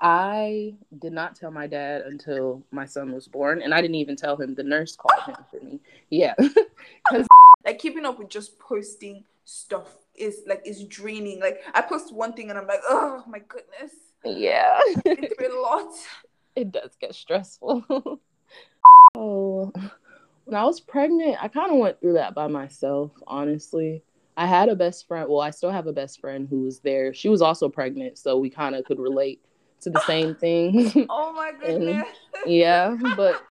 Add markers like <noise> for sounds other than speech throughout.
I did not tell my dad until my son was born, and I didn't even tell him. The nurse called him for me. Yeah, <laughs> because like keeping up with just posting stuff is like is draining. Like I post one thing and I'm like, oh my goodness. Yeah, it's a lot. <laughs> It does get stressful. <laughs> oh, when I was pregnant, I kind of went through that by myself. Honestly, I had a best friend. Well, I still have a best friend who was there. She was also pregnant, so we kind of could relate to the same thing. <laughs> oh my <laughs> goodness. and, yeah, but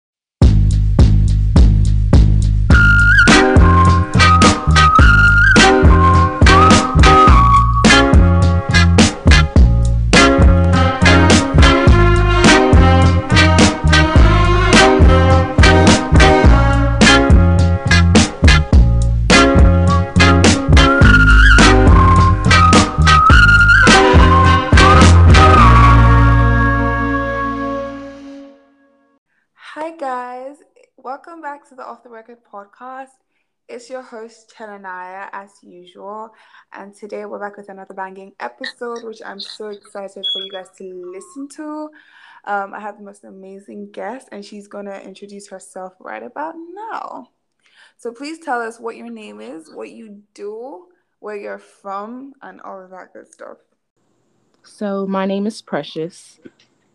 welcome back to the Off the Record podcast. It's your host, Chelanaya, as usual. And today we're back with another banging episode, which I'm so excited for you guys to listen to. Um, I have the most amazing guest, and she's going to introduce herself right about now. So please tell us what your name is, what you do, where you're from, and all of that good stuff. So, my name is Precious,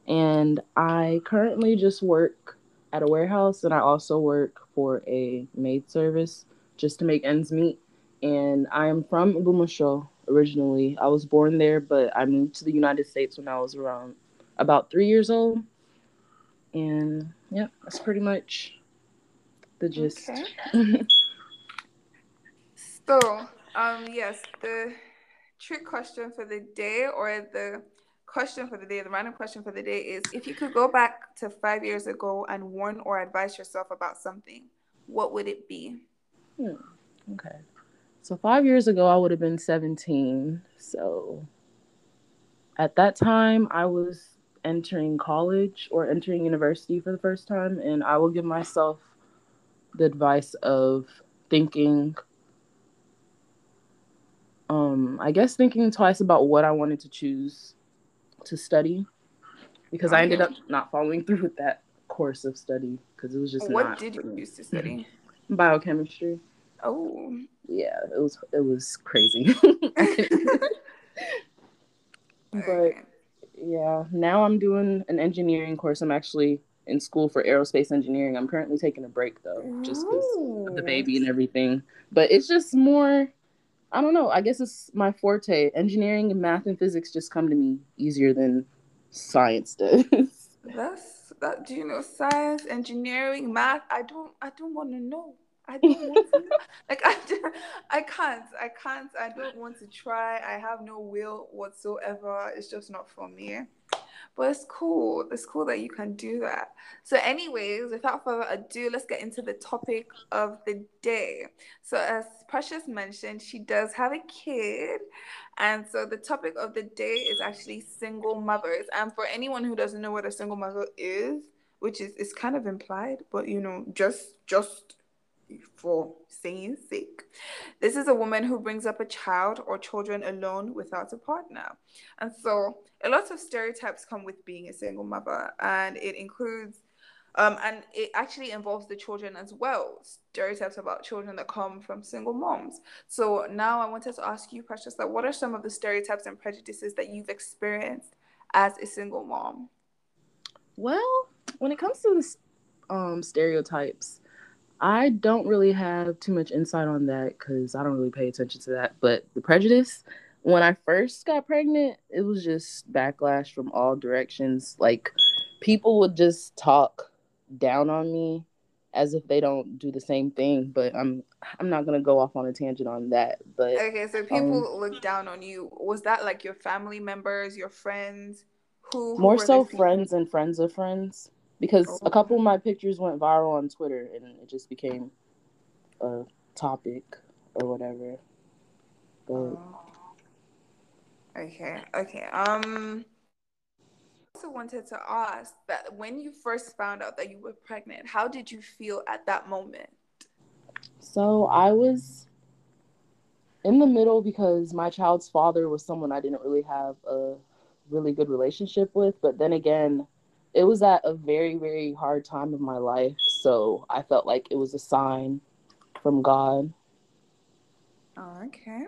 and I currently just work at a warehouse and I also work for a maid service just to make ends meet. And I am from Bumasho originally. I was born there, but I moved to the United States when I was around about three years old. And yeah, that's pretty much the gist. Okay. <laughs> so, um, yes, the trick question for the day or the question for the day, the random question for the day is if you could go back to five years ago and warn or advise yourself about something, what would it be? Hmm. Okay. So five years ago, I would have been 17. So at that time, I was entering college or entering university for the first time. And I will give myself the advice of thinking um i guess thinking twice about what i wanted to choose to study because okay. I ended up not following <laughs> through with that course of study because it was just what did you used to study? <laughs> Biochemistry. Oh. Yeah it was it was crazy. <laughs> But yeah now i'm doing an engineering course. I'm actually in school for aerospace engineering. I'm currently taking a break though just because of the baby and everything. But it's just more I don't know. I guess it's my forte. Engineering and math and physics just come to me easier than science does. <laughs> That's that. Do you know science, engineering, math? I don't. I don't want to know. I <laughs> don't want to. Know. Like I, I can't. I can't. I don't want to try. I have no will whatsoever. It's just not for me. But it's cool. It's cool that you can do that. So, anyways, without further ado, let's get into the topic of the day. So, as Precious mentioned, she does have a kid. And so, the topic of the day is actually single mothers. And for anyone who doesn't know what a single mother is, which is, is kind of implied, but you know, just just for saying sick. This is a woman who brings up a child or children alone without a partner. And so a lot of stereotypes come with being a single mother, and it includes um, and it actually involves the children as well. Stereotypes about children that come from single moms. So now I wanted to ask you, Precious, that what are some of the stereotypes and prejudices that you've experienced as a single mom? Well, when it comes to um, stereotypes, I don't really have too much insight on that because I don't really pay attention to that. But the prejudice, when I first got pregnant, it was just backlash from all directions. Like people would just talk down on me as if they don't do the same thing. But I'm I'm not gonna go off on a tangent on that. But okay, so people um, look down on you. Was that like your family members, your friends? Who, who more so friends and friends of friends because oh. a couple of my pictures went viral on Twitter and it just became a topic or whatever. But oh. okay, okay. Um I also wanted to ask that when you first found out that you were pregnant, how did you feel at that moment? So I was in the middle because my child's father was someone I didn't really have a really good relationship with. But then again, it was at a very, very hard time of my life. So I felt like it was a sign from God. Oh, okay.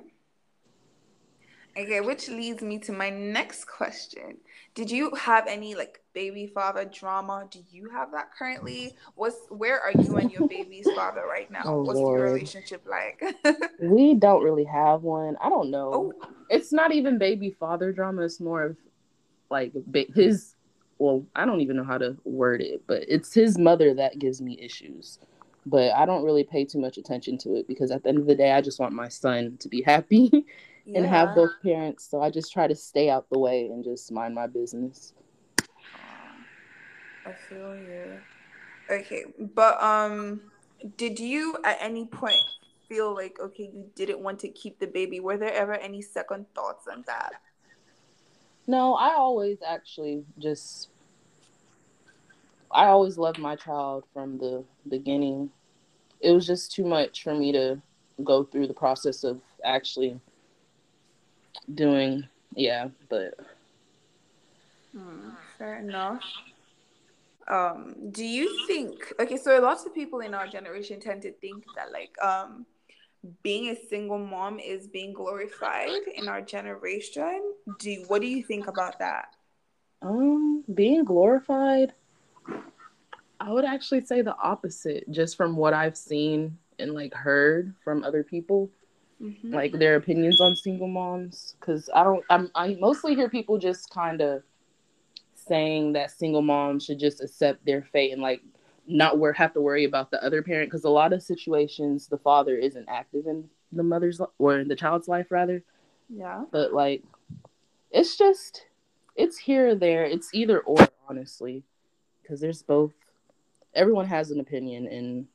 Okay, which leads me to my next question. Did you have any like baby father drama? Do you have that currently? What's where are you and your baby's father right now? Oh, What's Lord. your relationship like? <laughs> we don't really have one. I don't know. Oh. It's not even baby father drama. It's more of like his. Well, I don't even know how to word it, but it's his mother that gives me issues. But I don't really pay too much attention to it because at the end of the day, I just want my son to be <laughs> happy yeah. and have both parents. So I just try to stay out the way and just mind my business. I feel you. Okay, but um, did you at any point feel like okay, you didn't want to keep the baby? Were there ever any second thoughts on that? No, I always actually just I always loved my child from the beginning. It was just too much for me to go through the process of actually doing yeah but hmm, fair enough um do you think okay so lots of people in our generation tend to think that like um being a single mom is being glorified in our generation. Do what do you think about that? Um being glorified i would actually say the opposite just from what i've seen and like heard from other people mm-hmm. like their opinions on single moms. Because I don't I'm, I mostly hear people just kind of saying that single moms should just accept their fate and like not wor- have to worry about the other parent because a lot of situations the father isn't active in the mother's li- or in the child's life rather. Yeah. But like it's just it's here or there. It's either or honestly because there's both everyone has an opinion and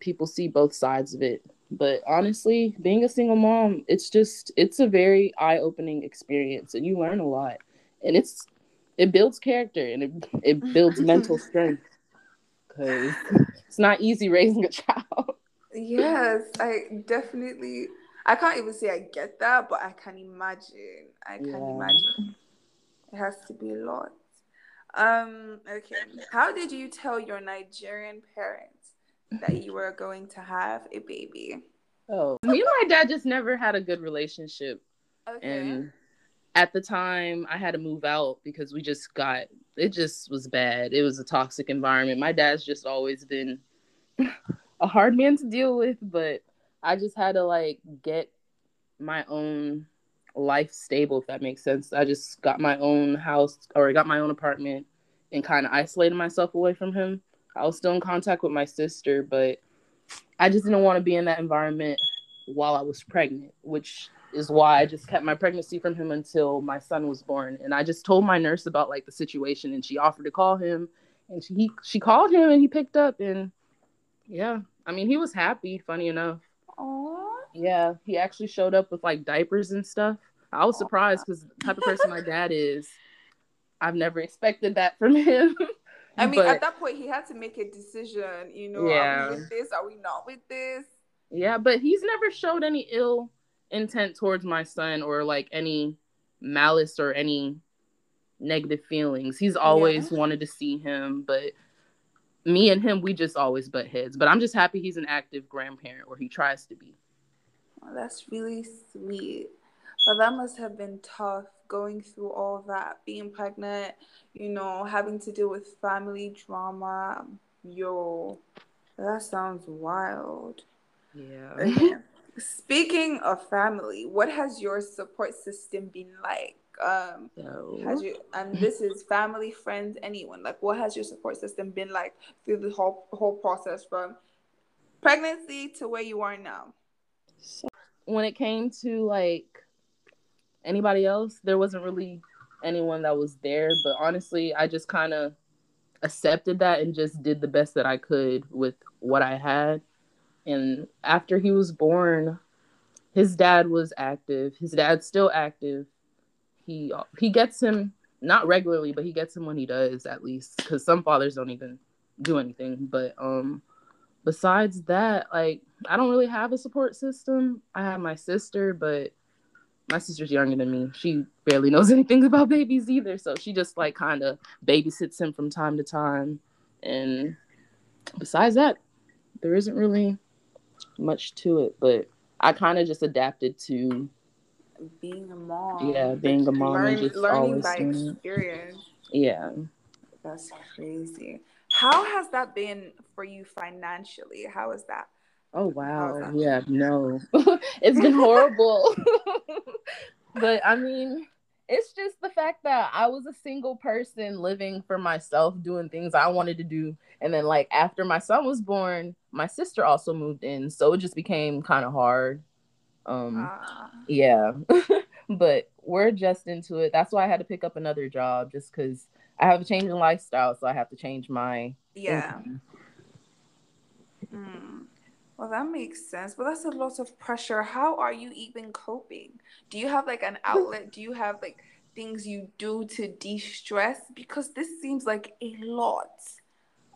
people see both sides of it. But honestly, being a single mom, it's just it's a very eye-opening experience and you learn a lot. And it's it builds character and it it builds <laughs> mental strength cuz <laughs> it's not easy raising a child. Yes, I definitely I can't even say I get that, but I can imagine. I can yeah. imagine. It has to be a lot. Um, okay. How did you tell your Nigerian parents that you were going to have a baby? Oh, me and my dad just never had a good relationship. Okay. And at the time, I had to move out because we just got it just was bad. It was a toxic environment. My dad's just always been a hard man to deal with, but I just had to like get my own life stable if that makes sense. I just got my own house or I got my own apartment and kind of isolated myself away from him. I was still in contact with my sister, but I just didn't want to be in that environment while I was pregnant, which is why I just kept my pregnancy from him until my son was born. And I just told my nurse about like the situation, and she offered to call him, and she he, she called him, and he picked up, and yeah, I mean he was happy. Funny enough. Aww. Yeah, he actually showed up with like diapers and stuff. I was surprised because the type of person my dad is, I've never expected that from him. <laughs> I mean, but, at that point, he had to make a decision. You know, yeah. are we with this? Are we not with this? Yeah, but he's never showed any ill intent towards my son or like any malice or any negative feelings. He's always yeah. wanted to see him, but me and him, we just always butt heads. But I'm just happy he's an active grandparent, or he tries to be. Oh, that's really sweet. But that must have been tough going through all that, being pregnant, you know, having to deal with family drama. Yo, that sounds wild. Yeah. Speaking of family, what has your support system been like? Um, so. has you and this is family, friends, anyone. Like, what has your support system been like through the whole whole process from pregnancy to where you are now? So when it came to like anybody else, there wasn't really anyone that was there. But honestly, I just kind of accepted that and just did the best that I could with what I had. And after he was born, his dad was active. His dad's still active. He he gets him not regularly, but he gets him when he does at least cuz some fathers don't even do anything. But um besides that, like I don't really have a support system. I have my sister, but my sister's younger than me. She barely knows <laughs> anything about babies either. So she just like kind of babysits him from time to time. And besides that, there isn't really much to it. But I kind of just adapted to being a mom. Yeah, being a mom Learn, and just learning always by doing experience. Yeah. That's crazy. How has that been for you financially? How is that? Oh wow. that? Yeah, no. <laughs> it's been horrible. <laughs> but I mean, it's just the fact that I was a single person living for myself, doing things I wanted to do. And then like after my son was born, my sister also moved in. So it just became kind of hard. Um Ah, yeah. <laughs> but we're adjusting to it. That's why I had to pick up another job just because I have a change in lifestyle, so I have to change my yeah. Mm. Well, that makes sense. But that's a lot of pressure. How are you even coping? Do you have like an <laughs> outlet? Do you have like things you do to de-stress? Because this seems like a lot.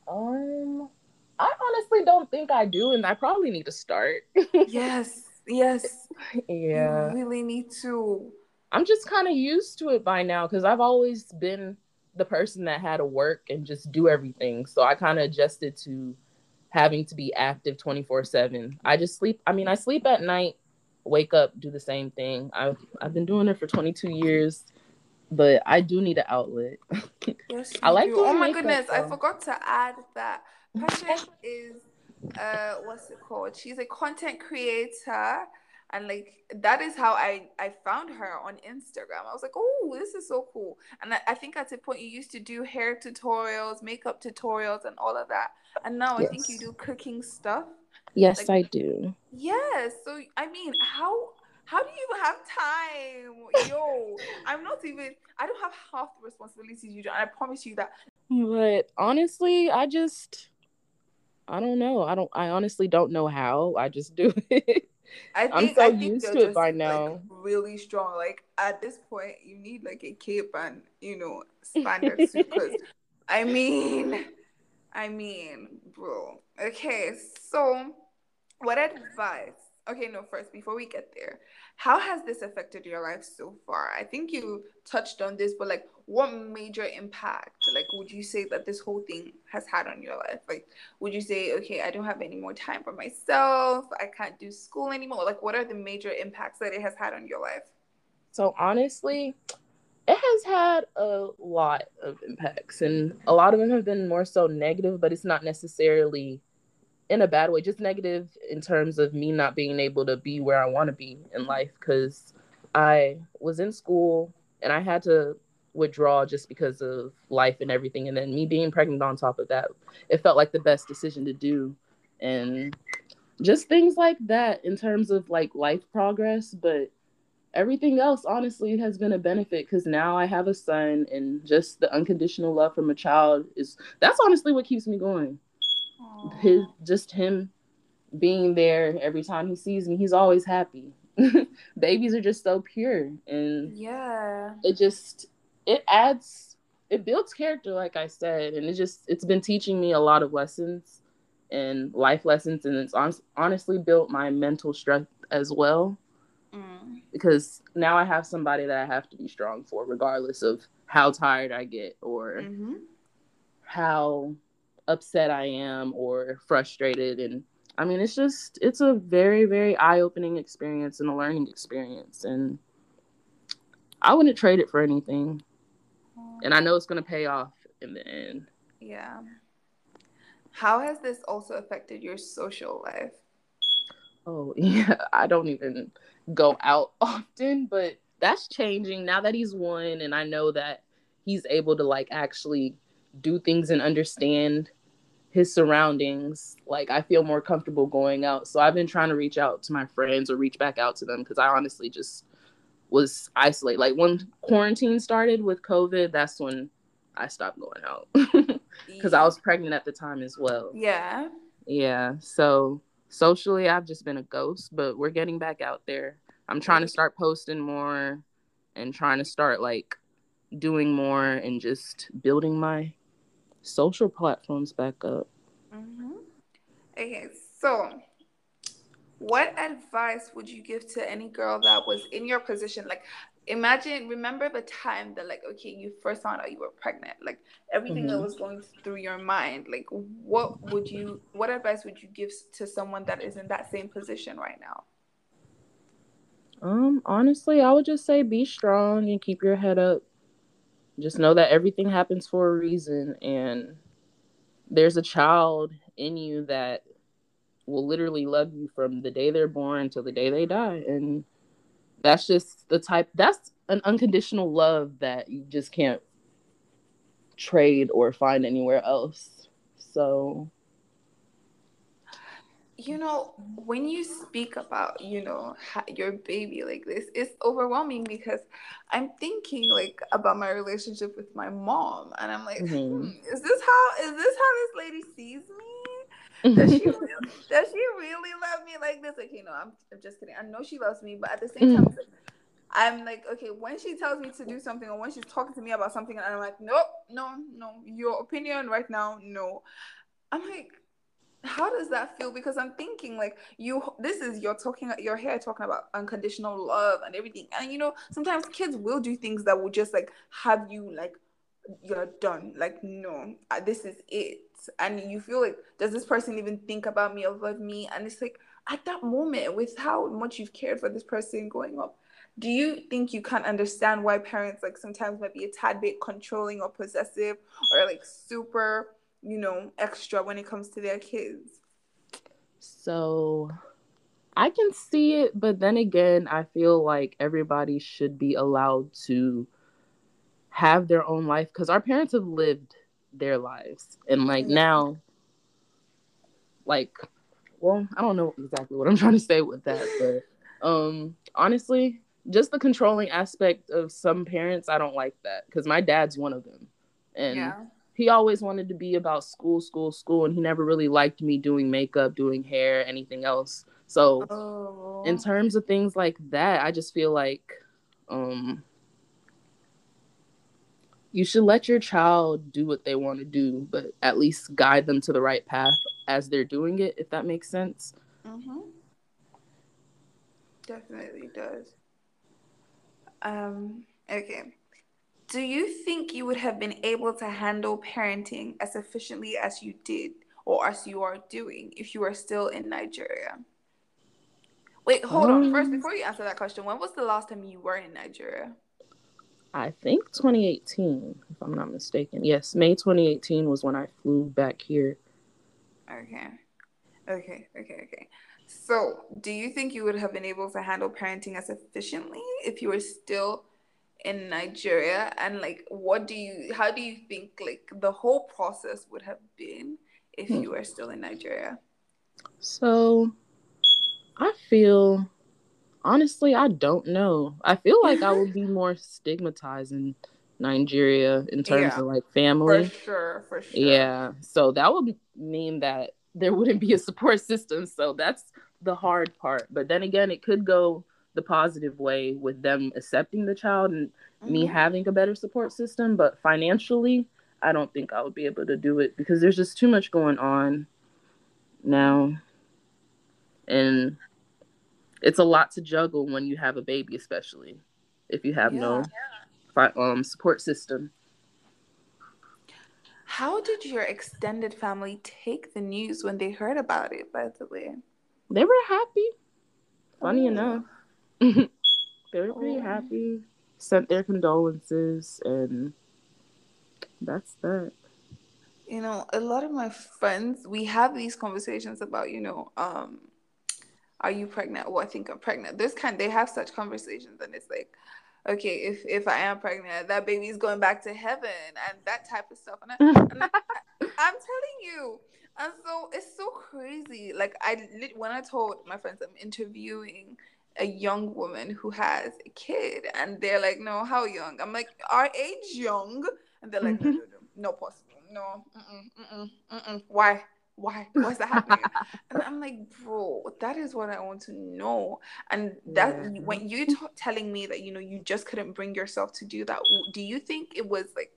Um, I honestly don't think I do, and I probably need to start. <laughs> Yes, yes. yeah, You really need to. I'm just kind of used to it by now because I've always been the person that had to work and just do everything. So I kind of adjusted to having to be active 24 7. I just sleep. I mean, I sleep at night, wake up, do the same thing. I've, I've been doing it for 22 years, but I do need an outlet. <laughs> Yes, I like do. Oh my goodness, I forgot to add that. <laughs> Precious is uh what's it called? She's a content creator and like that is how I I found her on Instagram. I was like, oh, this is so cool. And I, I think at a point you used to do hair tutorials, makeup tutorials, and all of that. And now I think you do cooking stuff. yes, Like- I do. Yes. So I mean, how how do you have time? Yo, <laughs> I'm not even I don't have half the responsibilities you do. And I promise you that But honestly, I just, I don't know. I don't, I honestly don't know how. I just do <laughs> it. I I'm think so I think used to it by like, now. really strong. Like at this point, you need like a cape and you know <laughs> spandex. Because I mean, I mean, bro. Okay, so what advice? Okay, no. First, before we get there, how has this affected your life so far? I think you touched on this, but like, what major impact, like, would you say that this whole thing has had on your life? Like, would you say, okay, I don't have any more time for myself, I can't do school anymore? Like, what are the major impacts that it has had on your life? So honestly, it has had a lot of impacts, and a lot of them have been more so negative, but it's not necessarily in a bad way, just negative in terms of me not being able to be where I want to be in life because I was in school and I had to withdraw just because of life and everything. And then me being pregnant on top of that, it felt like the best decision to do. And just things like that in terms of like life progress. But everything else, honestly, has been a benefit because now I have a son and just the unconditional love from a child is that's honestly what keeps me going his just him being there every time he sees me he's always happy <laughs> babies are just so pure and yeah. it just it adds it builds character like i said and it just it's been teaching me a lot of lessons and life lessons and it's hon- honestly built my mental strength as well Mm. because now i have somebody that i have to be strong for regardless of how tired i get or hmm how upset I am or frustrated. And I mean, it's just, it's a very, very eye opening experience and a learning experience. And I wouldn't trade it for anything. And I know it's going to pay off in the end. Yeah. How has this also affected your social life? Oh, <laughs> yeah. I don't even go out <laughs> often, but that's changing now that he's one. And I know that he's able to like actually do things and understand his surroundings like i feel more comfortable going out. So i've been trying to reach out to my friends or reach back out to them because i honestly just was isolated. Like when quarantine started with covid that's when i stopped going out. <laughs> Because i was pregnant at the time as well. Yeah. yeah. So socially i've just been a ghost but we're getting back out there. I'm trying to start posting more and trying to start like doing more and just building my social platforms back up hmm Okay, so what advice would you give to any girl that was in your position? Like, imagine, remember the time that, like, okay, you first found out you were pregnant, like everything mm-hmm. that was going through your mind. Like, what would you, what advice would you give to someone that is in that same position right now? Um, honestly, I would just say be strong and keep your head up. Just know that everything happens for a reason and there's a child in you that will literally love you from the day they're born till the day they die and that's just the type that's an unconditional love that you just can't trade or find anywhere else. So you know when you speak about you know your baby like this it's overwhelming because i'm thinking like about my relationship with my mom and i'm like mm-hmm. hmm, is this how is this how this lady sees me does she <laughs> really, does she really love me like this like you know I'm, I'm just kidding i know she loves me but at the same time mm-hmm. I'm like, okay, when she tells me to do something or when she's talking to me about something, and I'm like, nope, no, no, your opinion right now, no. I'm like, how does that feel? Because i'm thinking like you this is you're talking your hair talking about unconditional love and everything. And you know sometimes kids will do things that will just like have you like you're done. Like no this is it. And you feel like does this person even think about me or love me? And it's like at that moment with how much you've cared for this person growing up do you think you can't understand why parents like sometimes might be a tad bit controlling or possessive or like super you know, extra when it comes to their kids. So I can see it, but then again, I feel like everybody should be allowed to have their own life because our parents have lived their lives. And like yeah. now, like, well, I don't know exactly what I'm <laughs> trying to say with that, but um honestly, just the controlling aspect of some parents, I don't like that because my dad's one of them. And yeah he always wanted to be about school, school, school, and he never really liked me doing makeup, doing hair, anything else. So, oh. in terms of things like that, I just feel like um, you should let your child do what they want to do, but at least guide them to the right path as they're doing it, if that makes sense. Mm-hmm. Definitely does. Um, okay do you think you would have been able to handle parenting as efficiently as you did or as you are doing if you were still in Nigeria? Wait, hold um, on. First, um, before you answer that question, when was the last time you were in Nigeria? I think 2018, if I'm not mistaken. Yes, May 2018 was when I flew back here. Okay. Okay, okay, okay. So, do you think you would have been able to handle parenting as efficiently if you were still in Nigeria and like what do you how do you think like the whole process would have been if hmm. you were still in Nigeria? So I feel honestly I don't know. I feel like I would be <laughs> more stigmatized in Nigeria in terms yeah, of like family. For sure, for sure. Yeah. So that would mean that there wouldn't be a support <laughs> system. So that's the hard part. But then again, it could go the positive way with them accepting the child and mm-hmm. me having a better support system. But financially, I don't think I would be able to do it because there's just too much going on now. And it's a lot to juggle when you have a baby, especially if you have yeah. no fi- um, support system. How did your extended family take the news when they heard about it, by the way? They were happy. Funny oh. enough. <laughs> they were pretty oh. happy, sent their condolences, and that's that. You know, a lot of my friends, we have these conversations about, you know, um, are you pregnant? Well, I think I'm pregnant. This kind, they have such conversations, and it's like, okay, if if I am pregnant, that baby's going back to heaven, and that type of stuff. And, I, <laughs> and I, I'm telling you, and so it's so crazy. Like I, when I told my friends I'm interviewing a young woman who has a kid and they're like no how young? I'm like our age young? And they're like no mm-hmm. no no no possible. No mm-mm, mm-mm, mm-mm. why? Why? Why's that happening? <laughs> And i'm like bro that is what i want to know. And that yeah. when you t- telling me that you know you just couldn't bring yourself to do that do you think it was like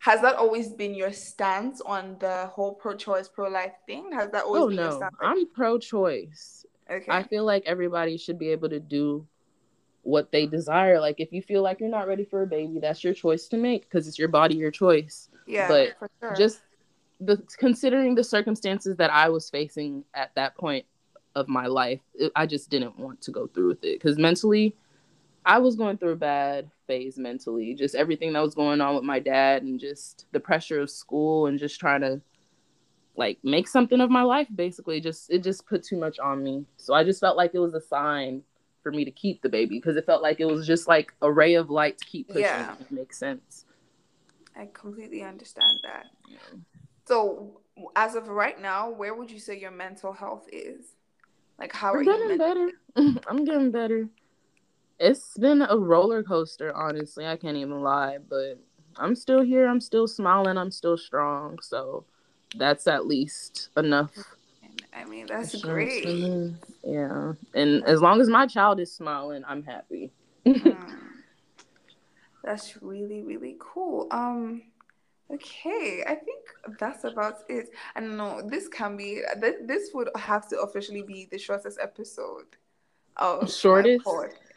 has that always been your stance on the whole pro-choice pro-life thing? Has that always oh, been no. your stance? I'm pro-choice Okay. I feel like everybody should be able to do what they desire. Like if you feel like you're not ready for a baby, that's your choice to make because it's your body, your choice. Yeah, but sure. just the considering the circumstances that I was facing at that point of my life, I just didn't want to go through with it because mentally, I was going through a bad phase mentally. Just everything that was going on with my dad and just the pressure of school and just trying to like make something of my life basically. Just it just put too much on me. So i just felt like it was a sign for me to keep the baby because it felt like it was just like a ray of light to keep pushing yeah. it makes sense. I completely understand that. Yeah. so as of right now where would you say your mental health is? Like how are you? I'm are getting you better. <laughs> I'm getting better. It's been a roller coaster honestly. I can't even lie but i'm still here. I'm still smiling. I'm still strong. So that's at least enough. I mean, that's great. Yeah, and as long as my child is smiling, I'm happy. mm. That's really really cool. Um, okay, I think that's about it. I don't know. This can be this. This would have to officially be the shortest episode. Of shortest.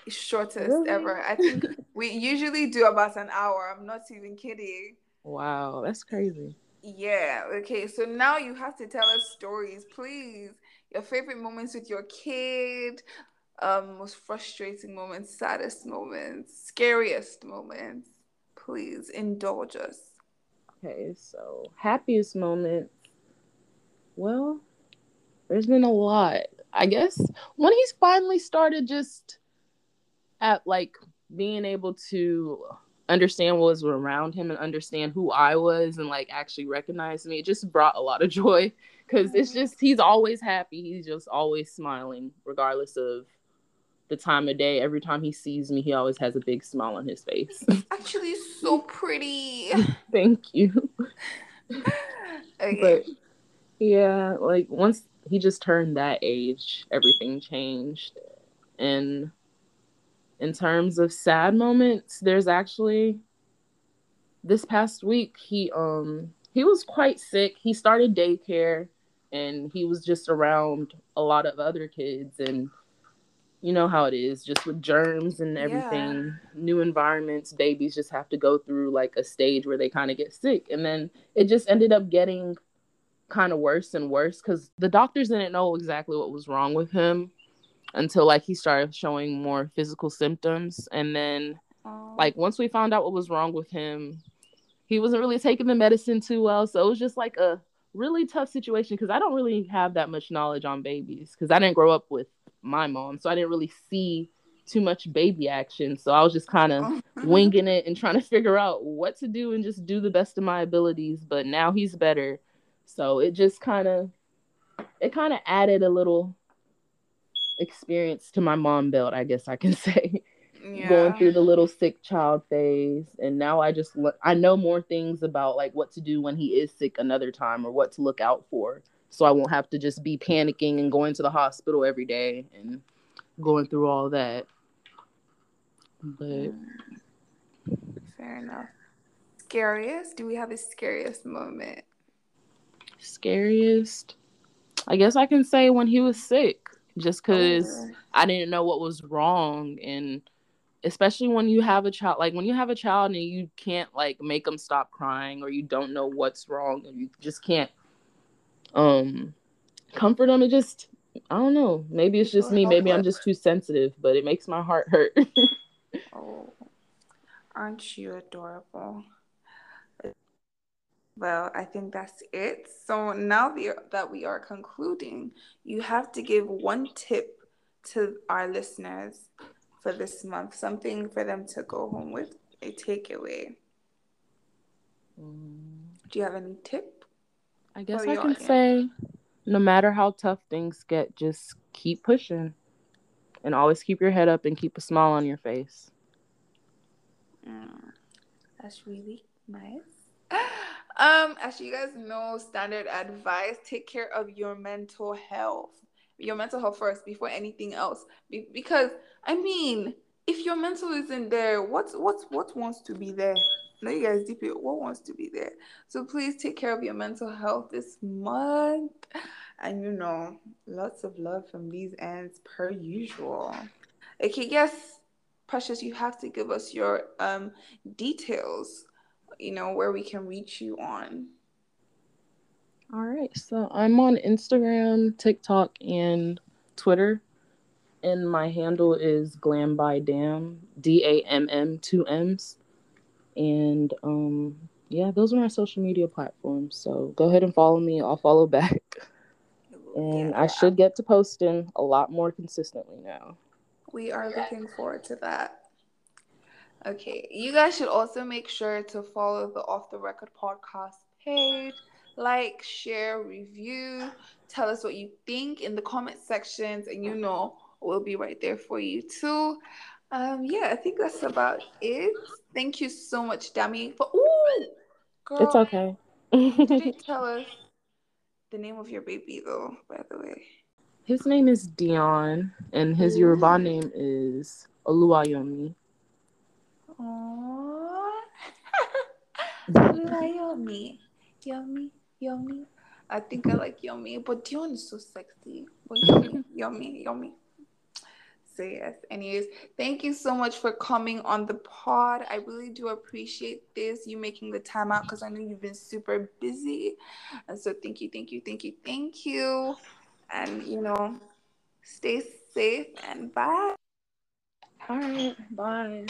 Shortest really? ever. I think we usually do about an hour. I'm not even kidding. Wow, that's crazy. Yeah. Okay. So now you have to tell us stories, please. Your favorite moments with your kid, um, most frustrating moments, saddest moments, scariest moments. Please indulge us. Okay. So happiest moment. Well, there's been a lot. I guess when he's finally started just at like being able to understand what was around him and understand who I was and like actually recognize me. It just brought a lot of <laughs> joy because it's mm-hmm. just he's always happy. He's just always smiling, regardless of the time of day. Every time he sees me, he always has a big smile on his face. It's <laughs> actually so pretty. <laughs> Thank you. okay. But yeah, like once he just turned that age, everything changed. And in terms of sad moments, there's actually this past week he um he was quite sick. He started daycare and he was just around a lot of other kids and you know how it is just with germs and everything yeah. new environments babies just have to go through like a stage where they kind of get sick and then it just ended up getting kind of worse and worse because the doctors didn't know exactly what was wrong with him until like he started showing more physical symptoms. And then oh. like once we found out what was wrong with him he wasn't really taking the medicine too well. So it was just like a really tough situation because i don't really have that much knowledge on babies because i didn't grow up with my mom. So i didn't really see too much baby action. So i was just kind of oh. <laughs> winging it and trying to figure out what to do and just do the best of my abilities. But now he's better. So it just kind of it kind of added a little experience to my mom belt, I guess I can <laughs> say. Yeah. Going through the little sick child phase, and now I just look. I know more things about like what to do when he is sick another time, or what to look out for, so I won't have to just be panicking and going to the hospital every day and going through all that. But mm. fair enough. Scariest? Do we have a scariest moment? Scariest? I guess I can say when he was sick just because oh. I didn't know what was wrong. And especially when you have a child, like when you have a child and you can't like make them stop crying or you don't know what's wrong and you just can't um comfort them. It just, I don't know. Maybe it's just me. Maybe I'm just too sensitive, but it makes my heart hurt. <laughs> oh, aren't you adorable? Well, I think that's it. So now that we are concluding, you have to give one tip to our listeners for this month, something for them to go home with, a takeaway. Mm. Do you have any tip? I guess I can audience? say no matter how tough things get, just keep pushing and always keep your head up and keep a smile on your face. Mm, that's really nice. <gasps> <gasps> Um, as you guys know, standard advice: take care of your mental health. Your mental health first before anything else. Be- because I mean, if your mental isn't there, what's what's what wants to be there? know you guys deeply what wants to be there. So please take care of your mental health this month. And you know, lots of love from these ends per usual. Okay, yes, Precious, you have to give us your um details, you know, where we can reach you on. All right. So I'm on Instagram, TikTok, and Twitter. And my handle is Glam by Dam, D A M M, two M's. And um, yeah, those are my social media platforms. So go ahead and follow me. I'll follow back. <laughs> And yeah. I should get to posting a lot more consistently now. We are looking forward to that. Okay, you guys should also make sure to follow the Off the Record podcast page. Like, share, review, tell us what you think in the comment sections, and you know we'll be right there for you too. Um, yeah, I think that's about it. Thank you so much, Dami. For ooh, girl, it's okay. you <laughs> tell us the name of your baby though, by the way. His name is Dion, and his. Yoruba name is Oluwayomi. Aww. Oluwayomi. Yummy, yummy. I think I like yummy, but Dion is so sexy. But <laughs> yummy, yummy, yummy. So yes. Anyways, thank you so much for coming on the pod. I really do appreciate this. You making the time out because I know you've been super busy. And so thank you, thank you, thank you, thank you. And you know, stay safe and bye. All right. Bye.